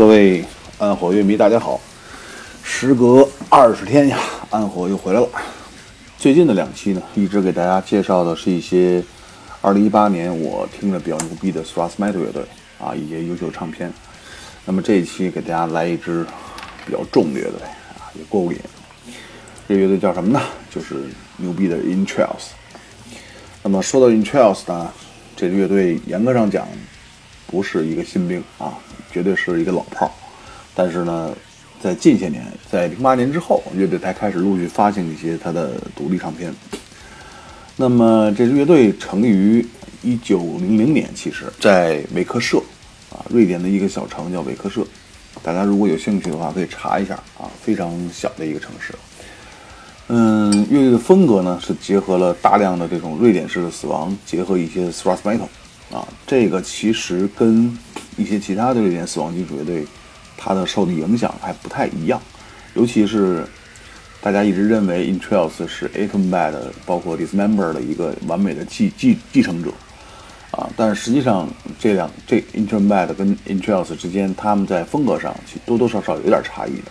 各位暗火乐迷，大家好！时隔二十天呀，暗火又回来了。最近的两期呢，一直给大家介绍的是一些2018年我听着比较牛逼的 thrash metal 乐队啊，一些优秀唱片。那么这一期给大家来一支比较重的乐队啊，也过过瘾。这乐队叫什么呢？就是牛逼的 In Trails。那么说到 In Trails 呢，这个乐队严格上讲不是一个新兵啊，绝对是一个老炮儿。但是呢，在近些年，在零八年之后，乐队才开始陆续发行一些他的独立唱片。那么这支乐队成立于一九零零年，其实在韦克舍啊，瑞典的一个小城叫韦克舍。大家如果有兴趣的话，可以查一下啊，非常小的一个城市。嗯，乐队的风格呢是结合了大量的这种瑞典式的死亡，结合一些 thrash metal 啊，这个其实跟一些其他的瑞典死亡金属乐队，它的受的影响还不太一样。尤其是大家一直认为 In Trails 是 Atom Bad 包括 Dismember 的一个完美的继继继承者啊，但实际上这两这 intrambad 跟 In Trails 之间，他们在风格上其实多多少少有点差异的。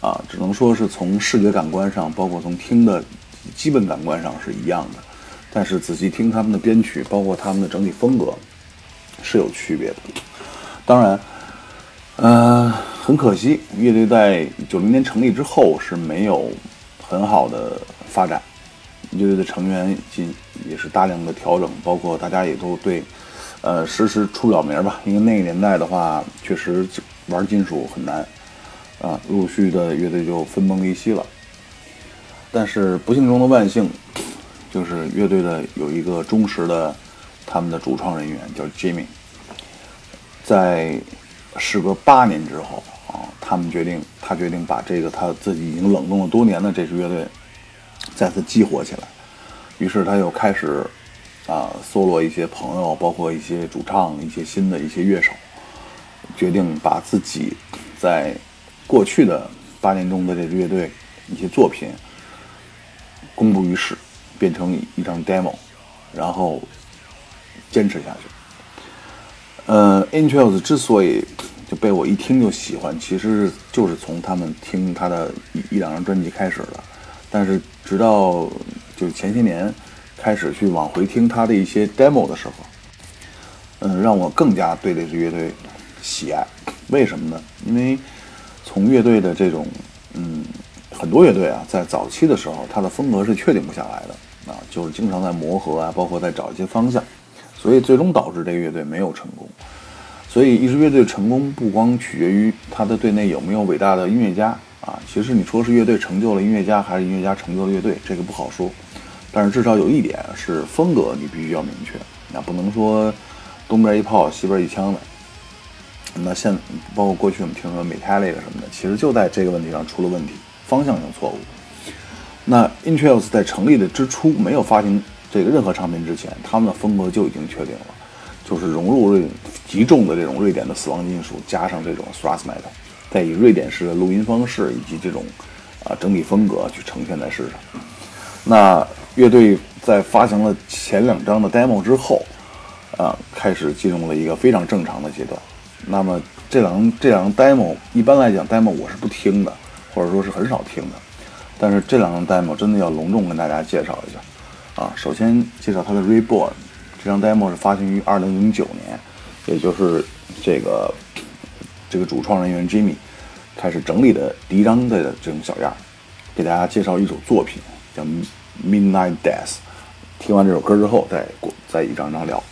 啊，只能说是从视觉感官上，包括从听的基本感官上是一样的，但是仔细听他们的编曲，包括他们的整体风格是有区别的。当然，呃，很可惜，乐队在九零年成立之后是没有很好的发展，乐队的成员进也是大量的调整，包括大家也都对，呃，时时出不了名吧，因为那个年代的话，确实玩金属很难。啊，陆续的乐队就分崩离析了。但是不幸中的万幸，就是乐队的有一个忠实的他们的主创人员叫 Jimmy，在时隔八年之后啊，他们决定，他决定把这个他自己已经冷冻了多年的这支乐队再次激活起来。于是他又开始啊，搜罗一些朋友，包括一些主唱、一些新的一些乐手，决定把自己在过去的八年中的这支乐队一些作品公布于世，变成一张 demo，然后坚持下去。呃 i n t r a l s 之所以就被我一听就喜欢，其实就是从他们听他的一一两张专辑开始的。但是直到就前些年开始去往回听他的一些 demo 的时候，嗯，让我更加对这支乐队喜爱。为什么呢？因为从乐队的这种，嗯，很多乐队啊，在早期的时候，它的风格是确定不下来的啊，就是经常在磨合啊，包括在找一些方向，所以最终导致这个乐队没有成功。所以一支乐队成功不光取决于他的队内有没有伟大的音乐家啊，其实你说是乐队成就了音乐家，还是音乐家成就了乐队，这个不好说。但是至少有一点是风格你必须要明确，那不能说东边一炮西边一枪的。那现包括过去我们听说 Metallic 什么的，其实就在这个问题上出了问题，方向性错误。那 i n t r a l s 在成立的之初，没有发行这个任何唱片之前，他们的风格就已经确定了，就是融入瑞极重的这种瑞典的死亡金属，加上这种 thrash metal，再以瑞典式的录音方式以及这种啊整体风格去呈现在世上。那乐队在发行了前两张的 demo 之后，啊，开始进入了一个非常正常的阶段。那么这两这两张 demo，一般来讲 demo 我是不听的，或者说是很少听的。但是这两张 demo 真的要隆重跟大家介绍一下啊！首先介绍它的 Reborn，这张 demo 是发行于二零零九年，也就是这个这个主创人员 Jimmy 开始整理的第一张的这种小样，给大家介绍一首作品叫 Midnight Death。听完这首歌之后，再过再一张张聊。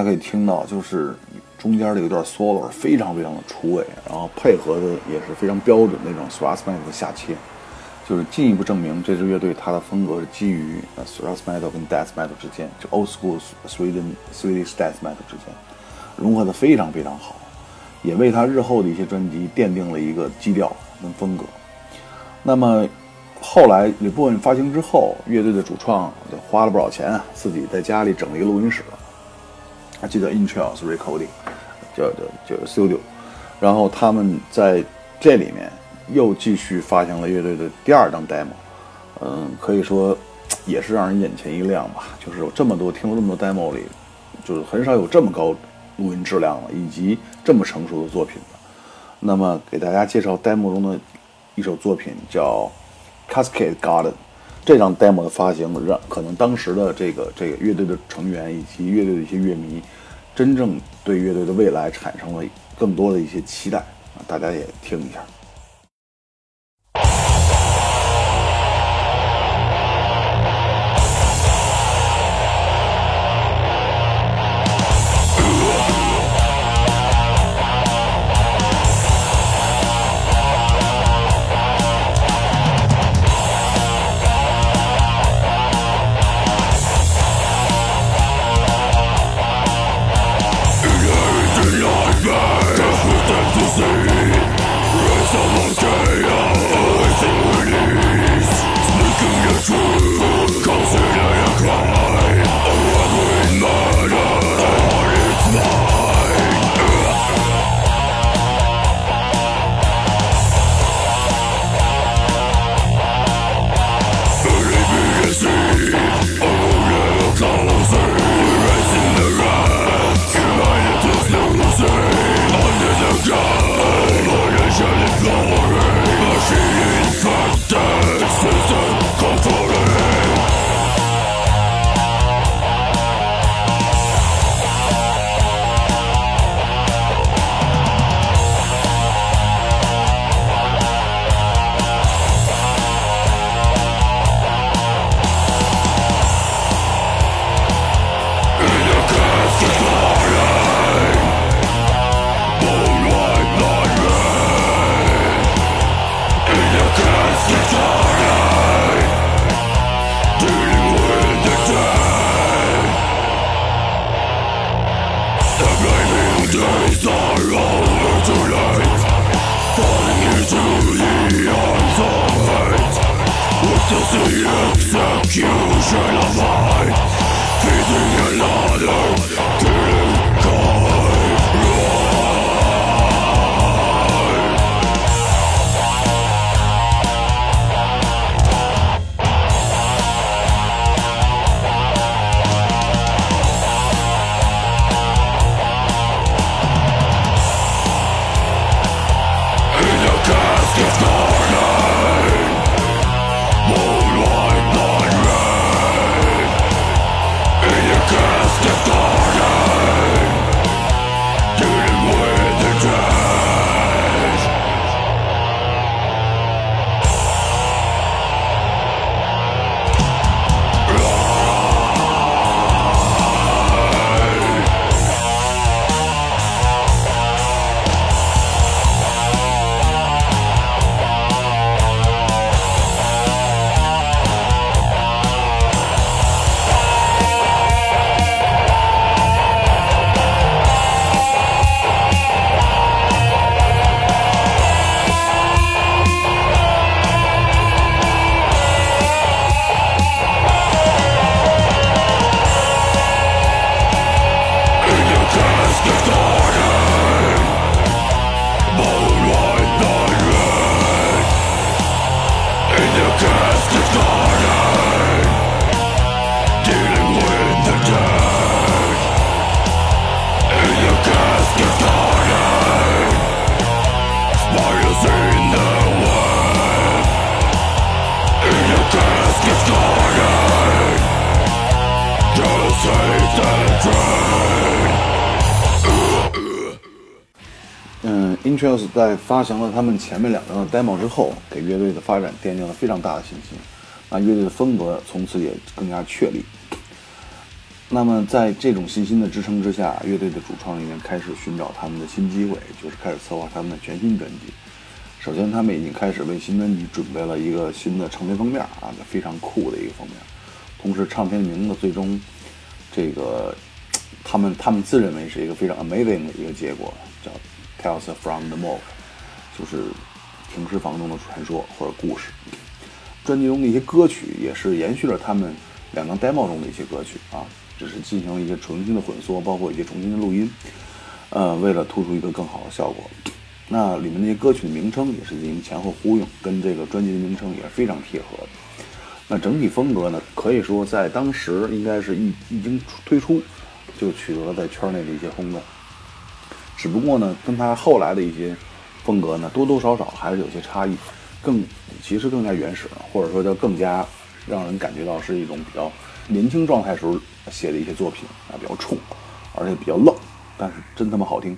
大家可以听到，就是中间的有一段 solo 非常非常的出位，然后配合的也是非常标准那种 thrash metal 的下切，就是进一步证明这支乐队它的风格是基于 thrash metal 跟 death metal 之间，就 old school Sweden Swedish death metal 之间融合的非常非常好，也为他日后的一些专辑奠定了一个基调跟风格。那么。后来这部分发行之后，乐队的主创就花了不少钱啊，自己在家里整了一个录音室，啊，记得 Intrails Recording，叫叫叫 Studio。然后他们在这里面又继续发行了乐队的第二张 demo，嗯，可以说也是让人眼前一亮吧。就是有这么多听了这么多 demo 里，就是很少有这么高录音质量了，以及这么成熟的作品的。那么给大家介绍 demo 中的一首作品叫。Cascade Garden 这张 demo 的发行，让可能当时的这个这个乐队的成员以及乐队的一些乐迷，真正对乐队的未来产生了更多的一些期待啊！大家也听一下。发行了他们前面两张的 demo 之后，给乐队的发展奠定了非常大的信心。那乐队的风格从此也更加确立。那么在这种信心的支撑之下，乐队的主创人员开始寻找他们的新机会，就是开始策划他们的全新专辑。首先，他们已经开始为新专辑准备了一个新的唱片封面啊，非常酷的一个封面。同时，唱片名字最终这个他们他们自认为是一个非常 amazing 的一个结果，叫 Tales from the Morgue，就是停尸房中的传说或者故事。专辑中的一些歌曲也是延续了他们两张 demo 中的一些歌曲啊。只是进行了一些重新的混缩，包括一些重新的录音，呃，为了突出一个更好的效果。那里面那些歌曲的名称也是进行前后呼应，跟这个专辑的名称也是非常贴合的。那整体风格呢，可以说在当时应该是一一经推出就取得了在圈内的一些轰动。只不过呢，跟他后来的一些风格呢，多多少少还是有些差异，更其实更加原始，或者说叫更加让人感觉到是一种比较年轻状态时候。写的一些作品啊，比较冲，而且比较愣，但是真他妈好听。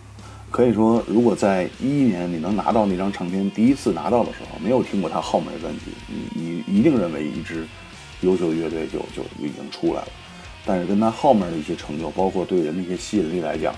可以说，如果在一一年你能拿到那张唱片，第一次拿到的时候，没有听过他后面的专辑，你你一定认为一支优秀的乐队就就已经出来了。但是跟他后面的一些成就，包括对人的一些吸引力来讲，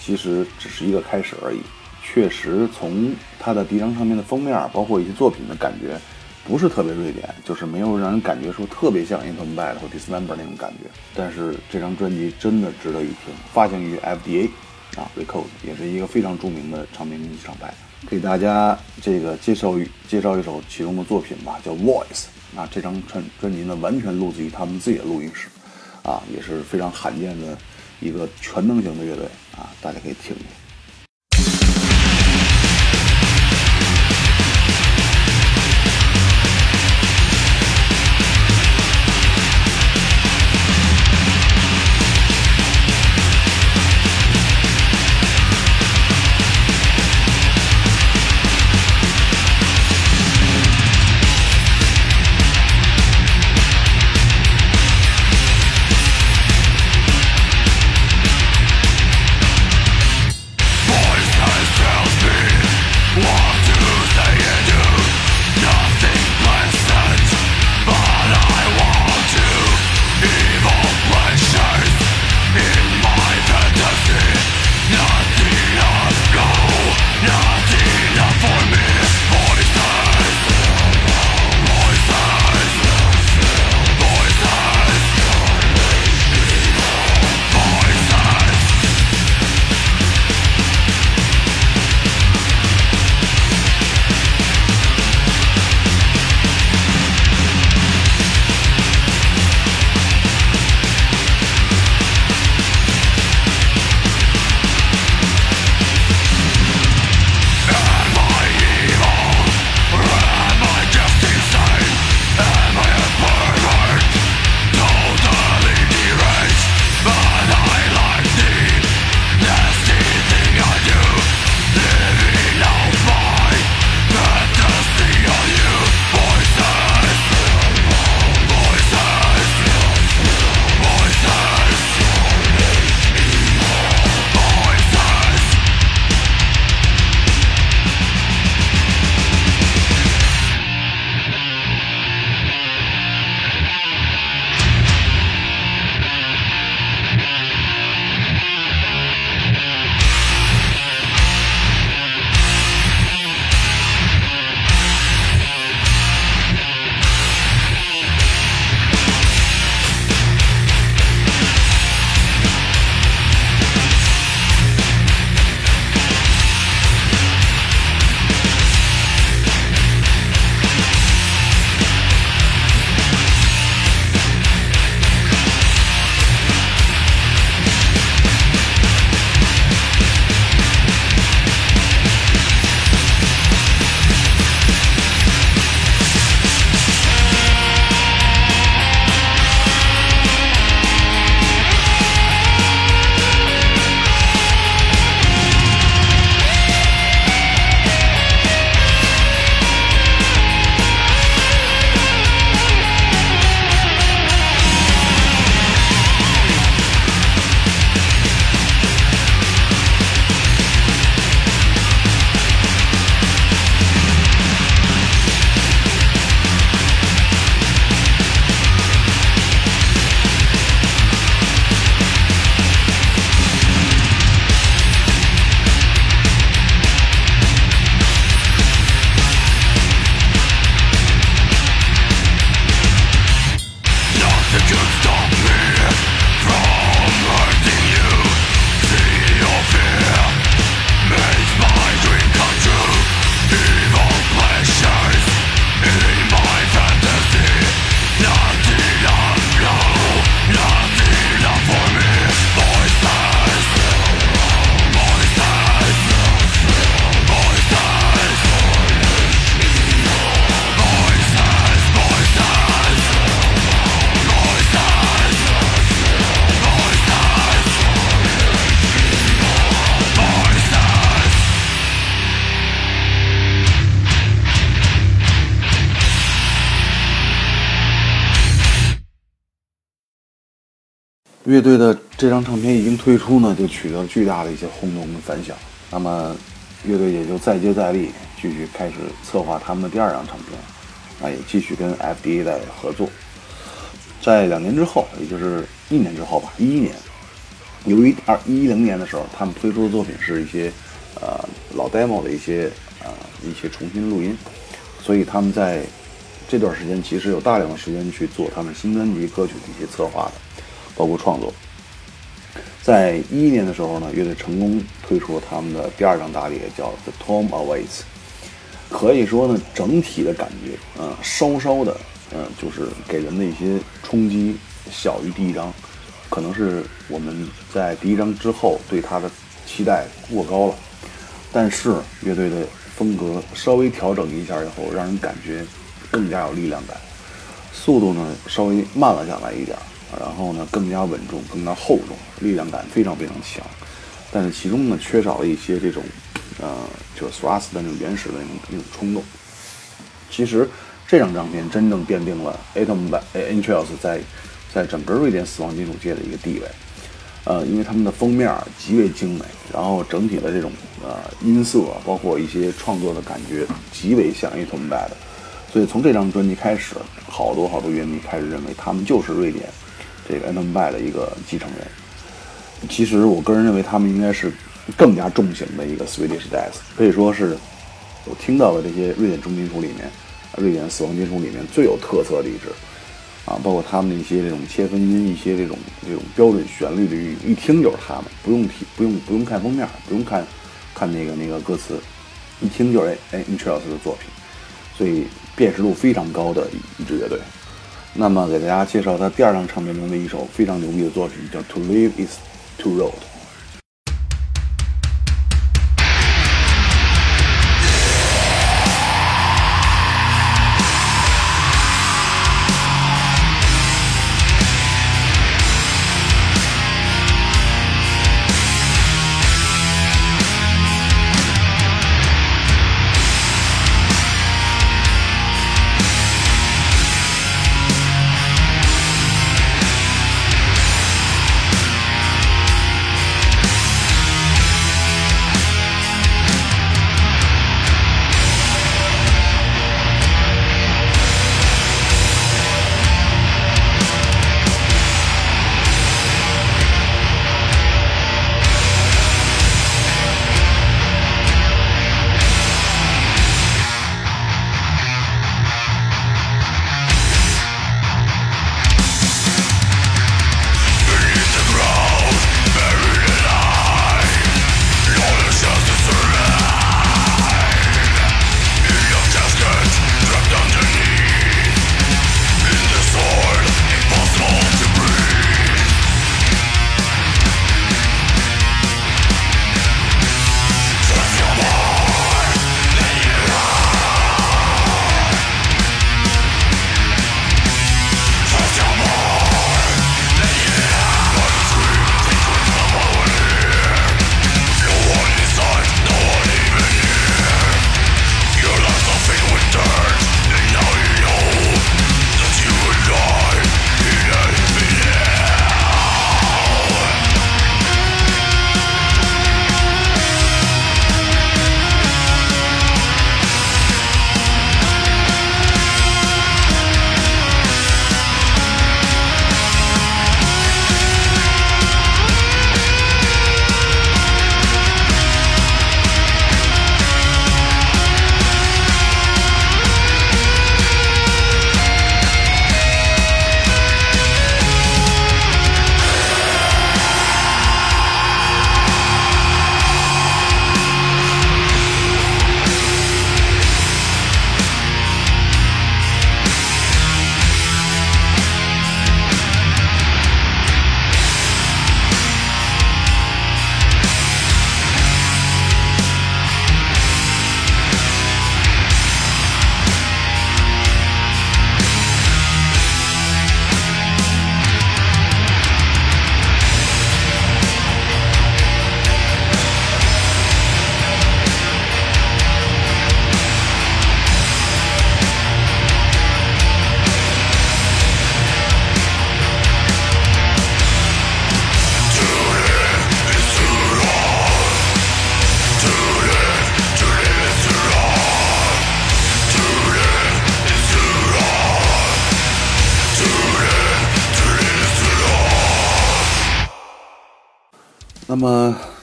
其实只是一个开始而已。确实，从他的第一张唱片的封面，包括一些作品的感觉。不是特别瑞典，就是没有让人感觉说特别像 Into the Bad 或 Dismember 那种感觉。但是这张专辑真的值得一听，发行于 FDA 啊，Record 也是一个非常著名的唱片公司厂牌。给大家这个介绍介绍一首其中的作品吧，叫 Voice。那这张专专辑呢，完全录自于他们自己的录音室，啊，也是非常罕见的一个全能型的乐队啊，大家可以听听。乐队的这张唱片一经推出呢，就取得了巨大的一些轰动跟反响。那么，乐队也就再接再厉，继续开始策划他们的第二张唱片，啊，也继续跟 FDA 在合作。在两年之后，也就是一年之后吧，一一年，由于二一零年的时候，他们推出的作品是一些呃老 demo 的一些呃一些重新录音，所以他们在这段时间其实有大量的时间去做他们新专辑歌曲的一些策划的。包括创作，在一一年的时候呢，乐队成功推出了他们的第二张大碟，叫《The Tom Awaits》。可以说呢，整体的感觉，嗯，稍稍的，嗯，就是给人的一些冲击小于第一张，可能是我们在第一张之后对他的期待过高了。但是乐队的风格稍微调整一下以后，让人感觉更加有力量感，速度呢稍微慢了下来一点。然后呢，更加稳重，更加厚重，力量感非常非常强。但是其中呢，缺少了一些这种，呃，就是 thrust 的那种原始的那种那种冲动。其实这张唱片真正奠定了 Atom by Intrals 在在整个瑞典死亡金属界的一个地位。呃，因为他们的封面极为精美，然后整体的这种呃音色，包括一些创作的感觉，极为像 Atom by 的。所以从这张专辑开始，好多好多乐迷开始认为他们就是瑞典。这个 Atom by 的一个继承人，其实我个人认为他们应该是更加重型的一个 Swedish Death，可以说是我听到的这些瑞典重金属里面，瑞典死亡金属里面最有特色的一支。啊，包括他们的一些这种切分音，一些这种这种标准旋律的一听就是他们，不用提，不用不用看封面，不用看看那个那个歌词，一听就是哎 i n t r e s 的作品，所以辨识度非常高的一支乐队。那么，给大家介绍他第二张唱片中的一首非常牛逼的作品，叫《To Live Is To Road》。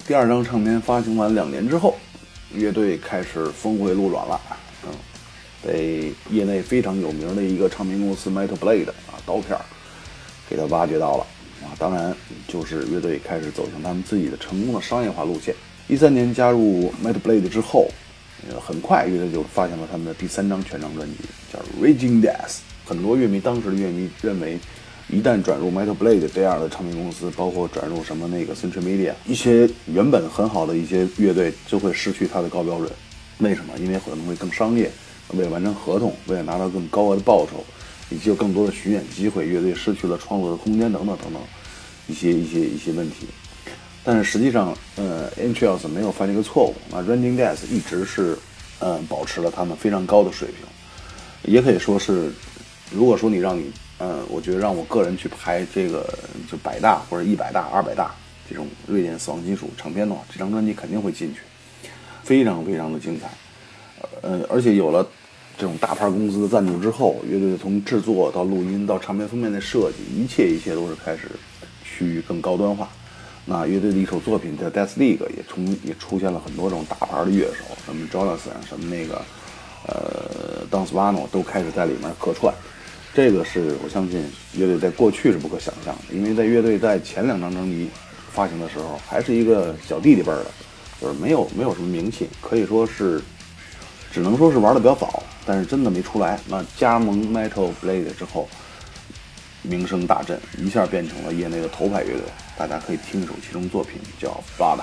第二张唱片发行完两年之后，乐队开始峰回路转了，嗯，被业内非常有名的一个唱片公司 Metal Blade 啊刀片儿给他挖掘到了啊，当然就是乐队开始走向他们自己的成功的商业化路线。一三年加入 Metal Blade 之后，呃，很快乐队就发行了他们的第三张全长专辑，叫 Raging Death。很多乐迷当时的乐迷认为。一旦转入 Metal Blade 这样的唱片公司，包括转入什么那个 Century Media，一些原本很好的一些乐队就会失去它的高标准。为什么？因为可能会更商业，为了完成合同，为了拿到更高额的报酬，以及有更多的巡演机会，乐队失去了创作的空间等等等等一些一些一些问题。但是实际上，呃 e n t r i l s 没有犯这个错误。那 Running Death 一直是，嗯，保持了他们非常高的水平，也可以说是，如果说你让你。嗯，我觉得让我个人去排这个就百大或者一百大、二百大这种瑞典死亡金属唱片的话，这张专辑肯定会进去，非常非常的精彩。呃，而且有了这种大牌公司的赞助之后，乐队从制作到录音到唱片封面的设计，一切一切都是开始趋于更高端化。那乐队的一首作品叫《Death League》，也从也出现了很多这种大牌的乐手，什么 Jonas 啊什么那个呃 d a n s v a n o 都开始在里面客串。这个是我相信乐队在过去是不可想象的，因为在乐队在前两张专辑发行的时候，还是一个小弟弟辈的，就是没有没有什么名气，可以说是只能说是玩的比较早，但是真的没出来。那加盟 Metal Blade 之后，名声大振，一下变成了业内的头牌乐队。大家可以听一首其中作品，叫《Blood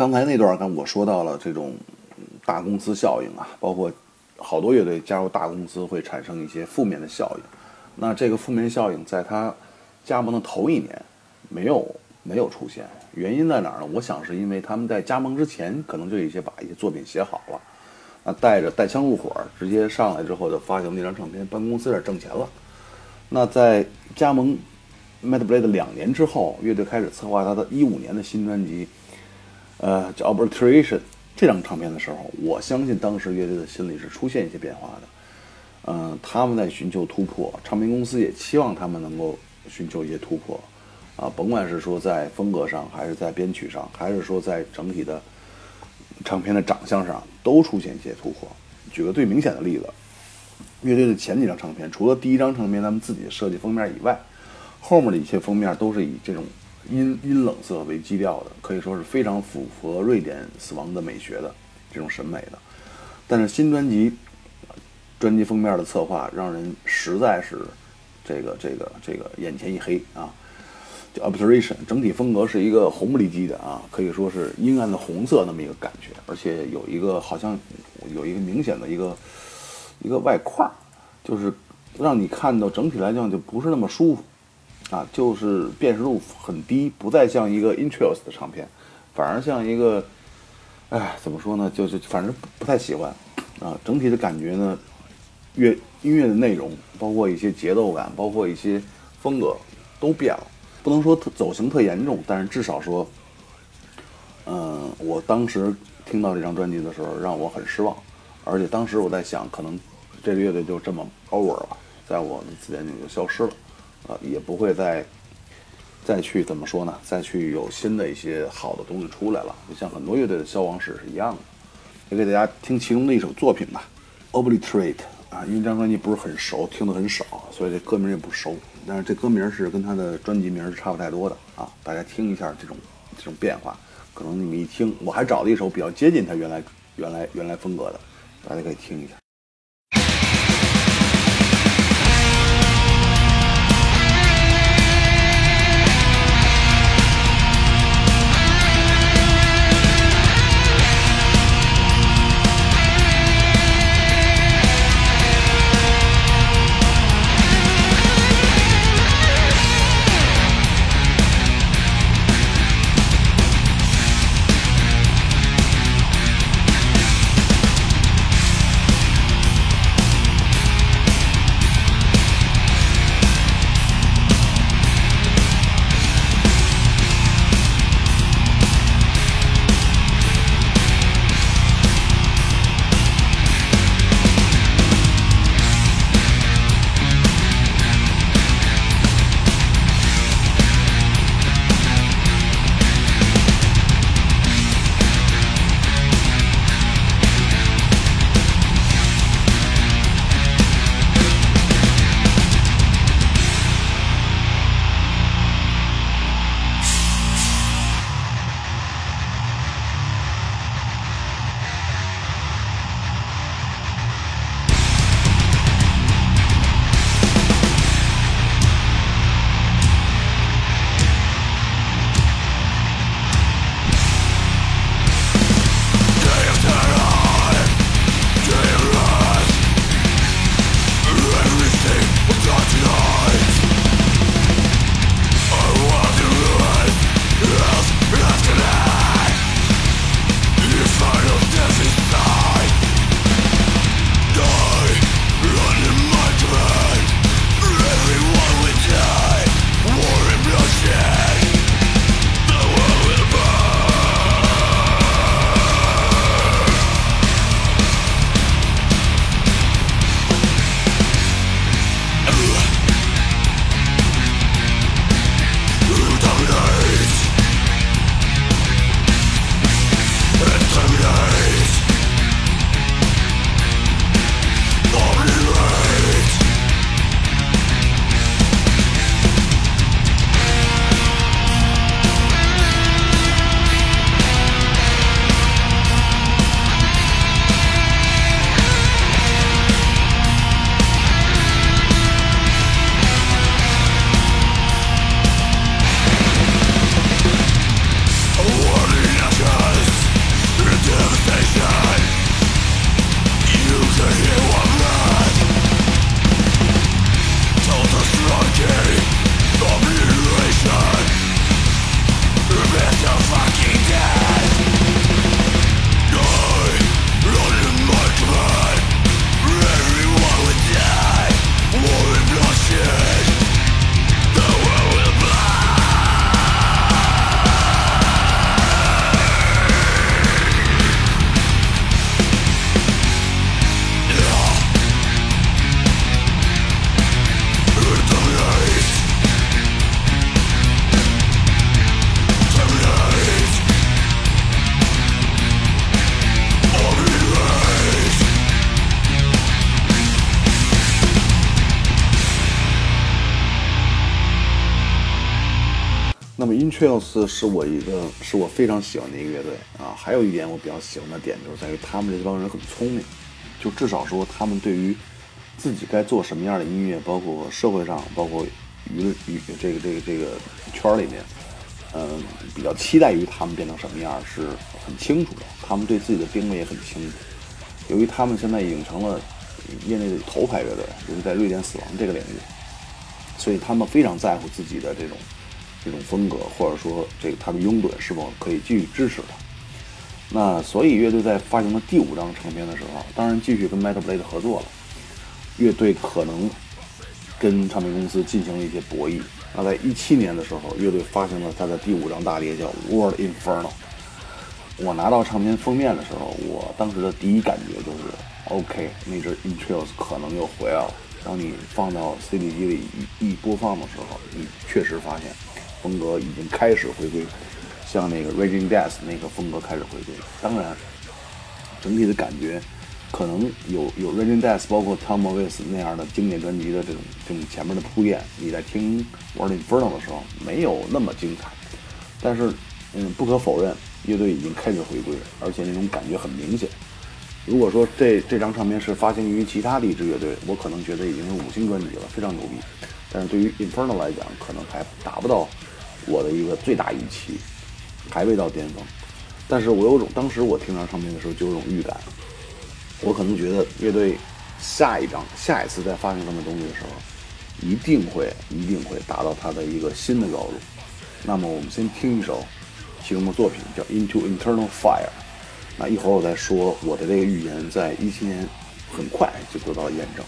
刚才那段，刚我说到了这种大公司效应啊，包括好多乐队加入大公司会产生一些负面的效应。那这个负面效应在他加盟的头一年没有没有出现，原因在哪儿呢？我想是因为他们在加盟之前可能就已经把一些作品写好了，那带着带枪入伙，直接上来之后就发行那张唱片，帮公司这挣钱了。那在加盟 Mad Blade 两年之后，乐队开始策划他的一五年的新专辑。呃，叫《Obliteration》这张唱片的时候，我相信当时乐队的心里是出现一些变化的。嗯，他们在寻求突破，唱片公司也期望他们能够寻求一些突破。啊，甭管是说在风格上，还是在编曲上，还是说在整体的唱片的长相上，都出现一些突破。举个最明显的例子，乐队的前几张唱片，除了第一张唱片他们自己设计封面以外，后面的一些封面都是以这种。阴阴冷色为基调的，可以说是非常符合瑞典死亡的美学的这种审美的。但是新专辑专辑封面的策划让人实在是这个这个这个眼前一黑啊！叫 Observation，整体风格是一个红不离叽的啊，可以说是阴暗的红色那么一个感觉，而且有一个好像有一个明显的一个一个外块，就是让你看到整体来讲就不是那么舒服。啊，就是辨识度很低，不再像一个 interest 的唱片，反而像一个，哎，怎么说呢？就是反正不太喜欢。啊，整体的感觉呢，乐音乐的内容，包括一些节奏感，包括一些风格，都变了。不能说特走形特严重，但是至少说，嗯，我当时听到这张专辑的时候，让我很失望。而且当时我在想，可能这个乐队就这么 over 了，在我的字典里就消失了。呃，也不会再再去怎么说呢？再去有新的一些好的东西出来了，就像很多乐队的消亡史是一样的。也给大家听其中的一首作品吧，《Obliterate》啊，因为这张专辑不是很熟，听的很少，所以这歌名也不熟。但是这歌名是跟他的专辑名是差不太多的啊，大家听一下这种这种变化。可能你们一听，我还找了一首比较接近他原来原来原来风格的，大家可以听一下。是我一个是我非常喜欢的一个乐队啊。还有一点我比较喜欢的点就是在于他们这帮人很聪明，就至少说他们对于自己该做什么样的音乐，包括社会上，包括娱乐娱这个这个这个圈里面，嗯，比较期待于他们变成什么样是很清楚的。他们对自己的定位也很清楚。由于他们现在已经成了业内的头牌乐队，尤其在瑞典死亡这个领域，所以他们非常在乎自己的这种。这种风格，或者说这个他的拥趸是否可以继续支持他？那所以乐队在发行了第五张唱片的时候，当然继续跟 Metal Blade 合作了。乐队可能跟唱片公司进行了一些博弈。那在一七年的时候，乐队发行了他的第五张大碟，叫《World Inferno》。我拿到唱片封面的时候，我当时的第一感觉就是：OK，那只 i n t r i l s 可能又回来了。当你放到 CD 机里一一播放的时候，你确实发现。风格已经开始回归，像那个 Raging Death 那个风格开始回归。当然，整体的感觉可能有有 Raging Death，包括 Tom Morris 那样的经典专辑的这种这种前面的铺垫。你在听 World Inferno 的时候，没有那么精彩。但是，嗯，不可否认，乐队已经开始回归，而且那种感觉很明显。如果说这这张唱片是发行于其他的一支乐队，我可能觉得已经是五星专辑了，非常牛逼。但是对于 Inferno 来讲，可能还达不到。我的一个最大预期还未到巅峰，但是我有种当时我听这张唱片的时候就有种预感，我可能觉得乐队下一张、下一次再发行这么东西的时候，一定会、一定会达到它的一个新的高度。那么我们先听一首其中的作品，叫《Into Internal Fire》。那一会儿我再说我的这个预言，在一七年很快就得到了验证。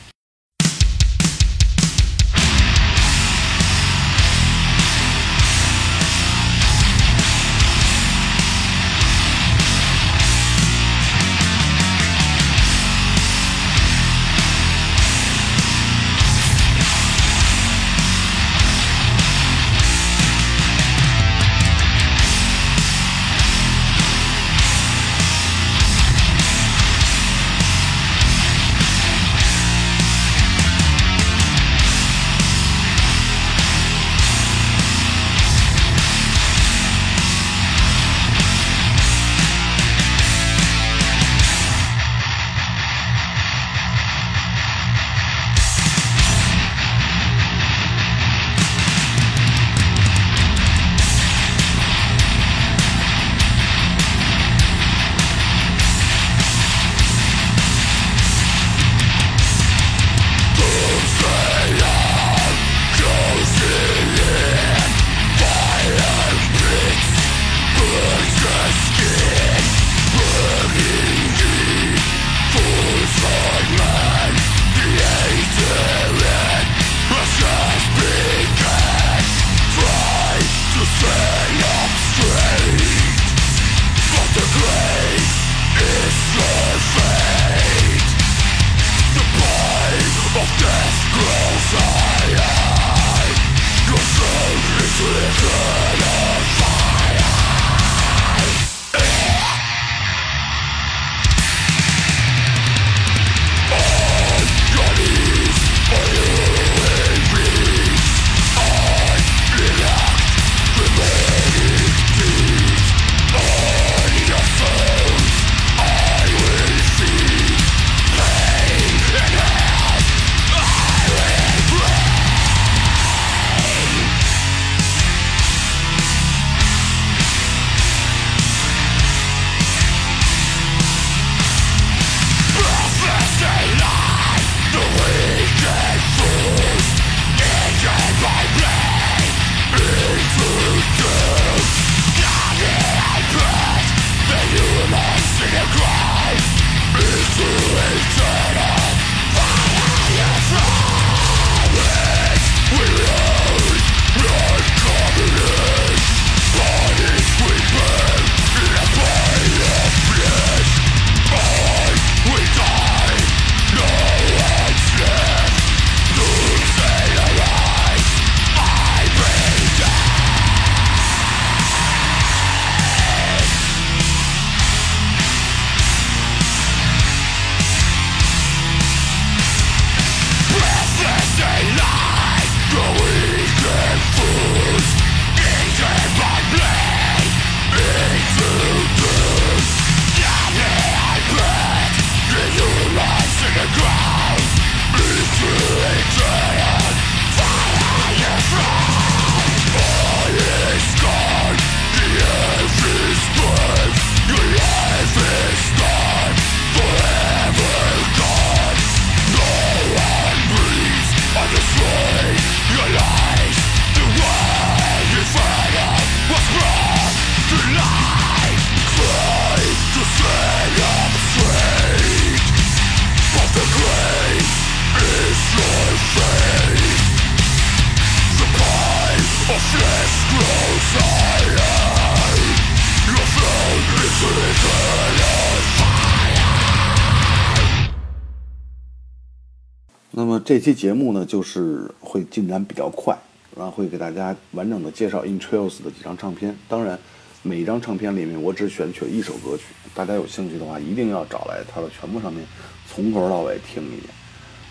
这期节目呢，就是会进展比较快，然后会给大家完整的介绍 In Trails 的几张唱片。当然，每一张唱片里面我只选取了一首歌曲，大家有兴趣的话，一定要找来它的全部唱片，从头到尾听一遍。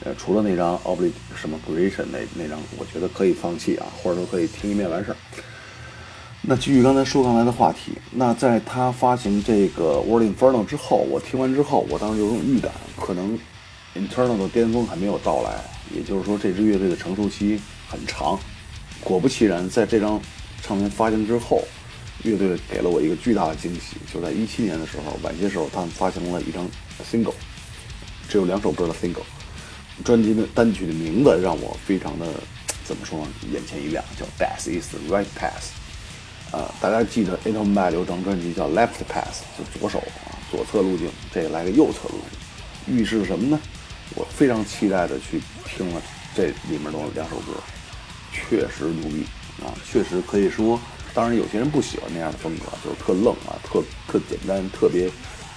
呃，除了那张 Obli 什么 Creation 那那张，我觉得可以放弃啊，或者说可以听一遍完事儿。那继续刚才说刚才的话题，那在他发行这个 World Inferno 之后，我听完之后，我当时有种预感，可能 Internal 的巅峰还没有到来，也就是说这支乐队的成熟期很长。果不其然，在这张唱片发行之后，乐队给了我一个巨大的惊喜，就在一七年的时候，晚些时候他们发行了一张 Single，只有两首歌的 Single。专辑的单曲的名字让我非常的怎么说呢？眼前一亮，叫《Death Is the Right Path》。啊，大家记得 a t o m b 有张专辑叫《Left Path》，就左手啊，左侧路径。这个来个右侧路径，预示什么呢？我非常期待的去听了这里面的两首歌，确实牛逼啊！确实可以说，当然有些人不喜欢那样的风格，就是特愣啊，特特简单，特别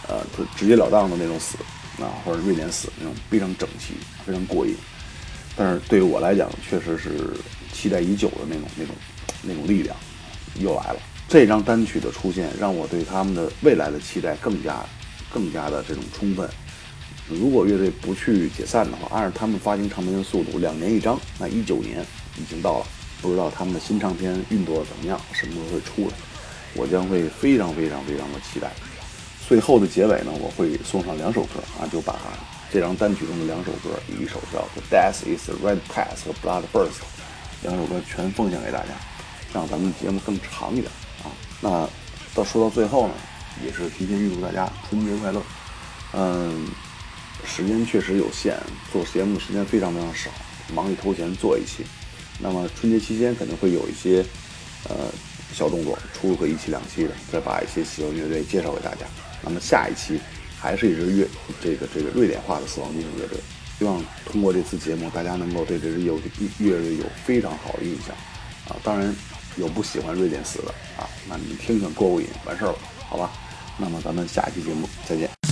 呃，特直截了当的那种死。啊，或者瑞典死那种非常整齐、非常过瘾，但是对于我来讲，确实是期待已久的那种、那种、那种力量又来了。这张单曲的出现，让我对他们的未来的期待更加、更加的这种充分。如果乐队不去解散的话，按照他们发行唱片的速度，两年一张，那一九年已经到了，不知道他们的新唱片运作怎么样，什么时候会出来，我将会非常非常非常的期待。最后的结尾呢，我会送上两首歌啊，就把这张单曲中的两首歌，一首叫做《Death Is Red Path》和《Blood Burst》，两首歌全奉献给大家，让咱们节目更长一点啊。那到说到最后呢，也是提前预祝大家春节快乐。嗯，时间确实有限，做节目的时间非常非常少，忙里偷闲做一期。那么春节期间肯定会有一些呃小动作，出个一期两期的，再把一些喜欢乐队介绍给大家。那么下一期还是一支乐，这个这个瑞典化的死亡金属乐队。希望通过这次节目，大家能够对这支乐乐队有非常好的印象啊！当然有不喜欢瑞典死的啊，那你们听听过过瘾，完事儿了，好吧？那么咱们下一期节目再见。